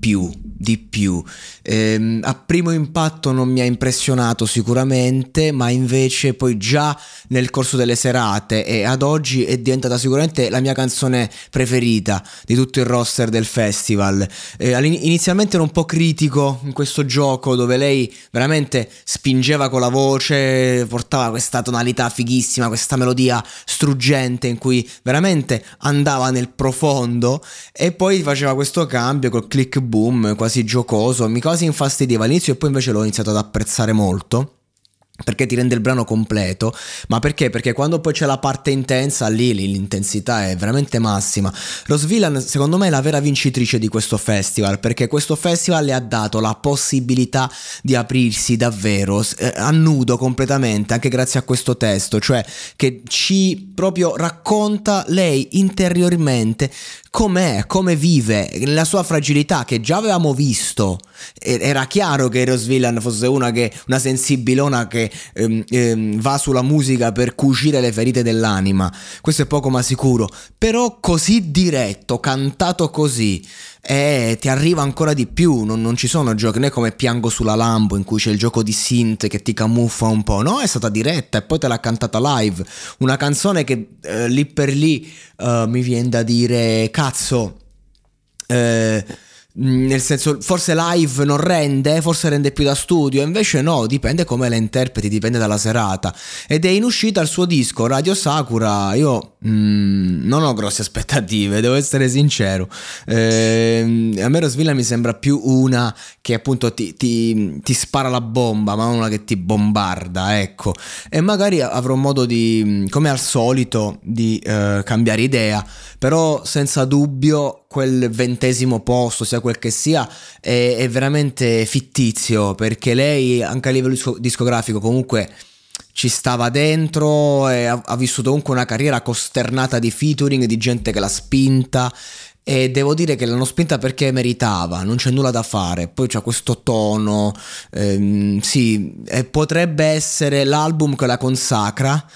di più. Eh, a primo impatto non mi ha impressionato sicuramente, ma invece poi già nel corso delle serate e ad oggi è diventata sicuramente la mia canzone preferita di tutto il roster del festival. Eh, inizialmente ero un po' critico in questo gioco dove lei veramente spingeva con la voce, portava questa tonalità fighissima, questa melodia struggente in cui veramente andava nel profondo e poi faceva questo cambio col click boom quasi giocoso, mi quasi infastidiva all'inizio e poi invece l'ho iniziato ad apprezzare molto perché ti rende il brano completo, ma perché? Perché quando poi c'è la parte intensa, lì l'intensità è veramente massima. Rose Villain secondo me è la vera vincitrice di questo festival, perché questo festival le ha dato la possibilità di aprirsi davvero eh, a nudo completamente, anche grazie a questo testo, cioè che ci proprio racconta lei interiormente com'è, come vive, la sua fragilità che già avevamo visto. Era chiaro che Rose Villain fosse una, che, una sensibilona che ehm, ehm, va sulla musica per cucire le ferite dell'anima, questo è poco ma sicuro, però così diretto, cantato così, eh, ti arriva ancora di più, non, non ci sono giochi, non è come Piango sulla Lambo in cui c'è il gioco di synth che ti camuffa un po', no, è stata diretta e poi te l'ha cantata live, una canzone che eh, lì per lì eh, mi viene da dire cazzo... Eh, nel senso forse live non rende, forse rende più da studio, invece no, dipende come la interpreti, dipende dalla serata. Ed è in uscita il suo disco Radio Sakura, io mm, non ho grosse aspettative, devo essere sincero. Eh, a me Rosvilla mi sembra più una che appunto ti, ti, ti, spara la bomba, ma una che ti bombarda, ecco. E magari avrò modo di, come al solito, di eh, cambiare idea, però senza dubbio quel ventesimo posto, sia quel che sia, è, è veramente fittizio perché lei anche a livello discografico comunque ci stava dentro e ha, ha, vissuto comunque una carriera costernata di featuring, di gente che l'ha spinta. E devo dire che l'hanno spinta perché meritava, non c'è nulla da fare, poi c'ha questo tono, ehm, sì, potrebbe essere l'album che la consacra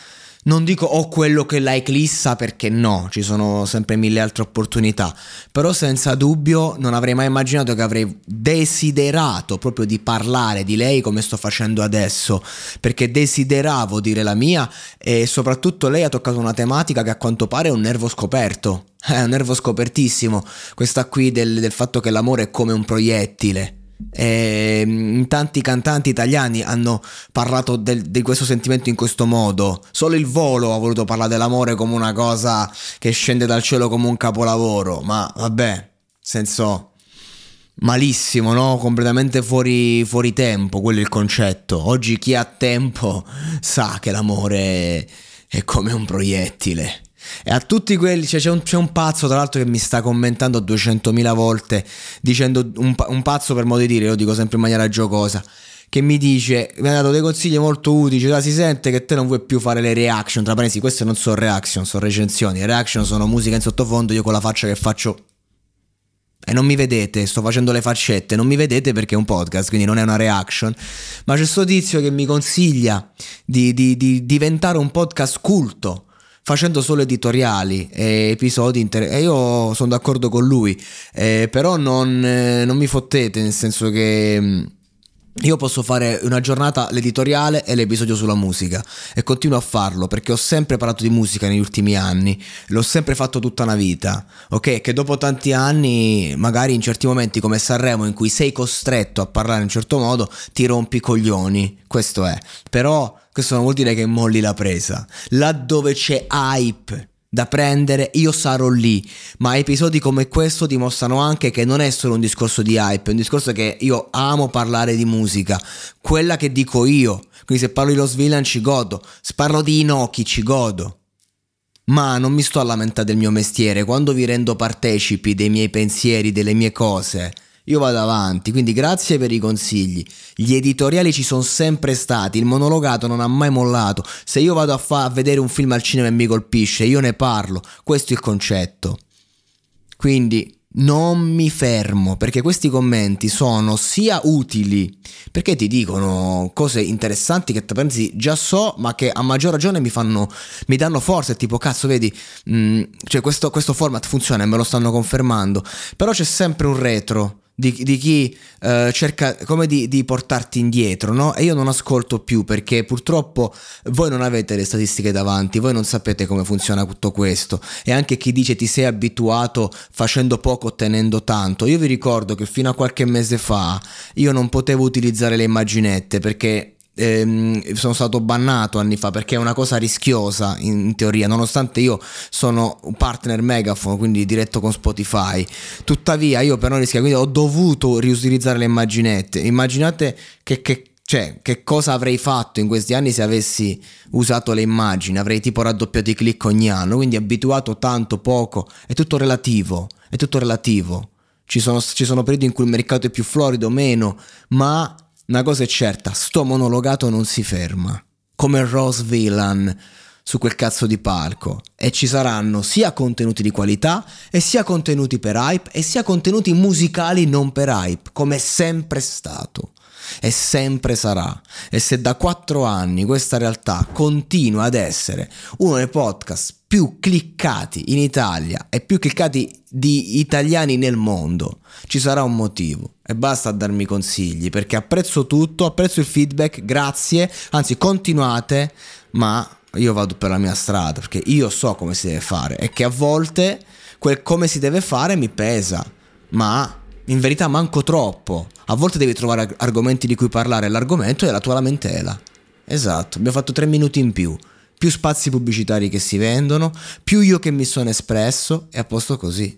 non dico ho quello che la eclissa perché no, ci sono sempre mille altre opportunità, però senza dubbio non avrei mai immaginato che avrei desiderato proprio di parlare di lei come sto facendo adesso, perché desideravo dire la mia e soprattutto lei ha toccato una tematica che a quanto pare è un nervo scoperto, è un nervo scopertissimo, questa qui del, del fatto che l'amore è come un proiettile e mm, tanti cantanti italiani hanno parlato del, di questo sentimento in questo modo. Solo il volo ha voluto parlare dell'amore come una cosa che scende dal cielo come un capolavoro. Ma vabbè, senso malissimo, no? Completamente fuori, fuori tempo, quello è il concetto. Oggi chi ha tempo sa che l'amore è come un proiettile. E a tutti quelli, cioè c'è, un, c'è, un, pazzo tra l'altro che mi sta commentando 200.000 volte, dicendo un, un, pazzo per modo di dire, lo dico sempre in maniera giocosa, che mi dice, mi ha dato dei consigli molto utili, cioè, si sente che te non vuoi più fare le reaction, tra parentesi, queste non sono reaction, sono recensioni, le reaction sono musica in sottofondo, io con la faccia che faccio e non mi vedete, sto facendo le faccette, non mi vedete perché è un podcast, quindi non è una reaction, ma c'è sto tizio che mi consiglia di, di, di diventare un podcast culto facendo solo editoriali e episodi inter- e io sono d'accordo con lui eh, però non, eh, non mi fottete nel senso che mm, io posso fare una giornata l'editoriale e l'episodio sulla musica e continuo a farlo perché ho sempre parlato di musica negli ultimi anni, l'ho sempre fatto tutta una vita, ok? Che dopo tanti anni, magari in certi momenti come Sanremo in cui sei costretto a parlare in un certo modo, ti rompi i coglioni, questo è. Però questo non vuol dire che molli la presa. Laddove c'è hype da prendere, io sarò lì. Ma episodi come questo dimostrano anche che non è solo un discorso di hype, è un discorso che io amo parlare di musica, quella che dico io. Quindi se parlo di Los Villain ci godo, se parlo di Inoki ci godo. Ma non mi sto a lamentare del mio mestiere, quando vi rendo partecipi dei miei pensieri, delle mie cose, io vado avanti, quindi grazie per i consigli. Gli editoriali ci sono sempre stati, il monologato non ha mai mollato. Se io vado a, fa- a vedere un film al cinema e mi colpisce, io ne parlo. Questo è il concetto. Quindi non mi fermo perché questi commenti sono sia utili perché ti dicono cose interessanti che pensi già so ma che a maggior ragione mi fanno mi danno forza tipo cazzo vedi mh, mm, cioè questo, questo format funziona e me lo stanno confermando però c'è sempre un retro di, di chi uh, cerca come di, di, portarti indietro, no? E io non ascolto più perché purtroppo voi non avete le statistiche davanti, voi non sapete come funziona tutto questo. E anche chi dice ti sei abituato facendo poco ottenendo tanto. Io vi ricordo che fino a qualche mese fa io non potevo utilizzare le immaginette perché ehm, sono stato bannato anni fa perché è una cosa rischiosa in, teoria, nonostante io sono un partner Megaphone, quindi diretto con Spotify. Tuttavia, io per non rischiare, quindi ho dovuto riutilizzare le immaginette. Immaginate che, che cioè, che cosa avrei fatto in questi anni se avessi usato le immagini? Avrei tipo raddoppiato i click ogni anno, quindi abituato tanto, poco, è tutto relativo, è tutto relativo. Ci sono, ci sono periodi in cui il mercato è più florido, meno, ma una cosa è certa, sto monologato non si ferma. Come Rose Villain su quel cazzo di palco. E ci saranno sia contenuti di qualità, e sia contenuti per hype, e sia contenuti musicali non per hype, come è sempre stato. E sempre sarà. E se da quattro anni questa realtà continua ad essere uno dei podcast più cliccati in Italia e più cliccati di italiani nel mondo, ci sarà un motivo e basta darmi consigli perché apprezzo tutto, apprezzo il feedback, grazie, anzi continuate, ma io vado per la mia strada perché io so come si deve fare e che a volte quel come si deve fare mi pesa, ma in verità manco troppo. A volte devi trovare argomenti di cui parlare, l'argomento è la tua lamentela. Esatto, abbiamo fatto tre minuti in più più spazi pubblicitari che si vendono, più io che mi sono espresso e a posto così.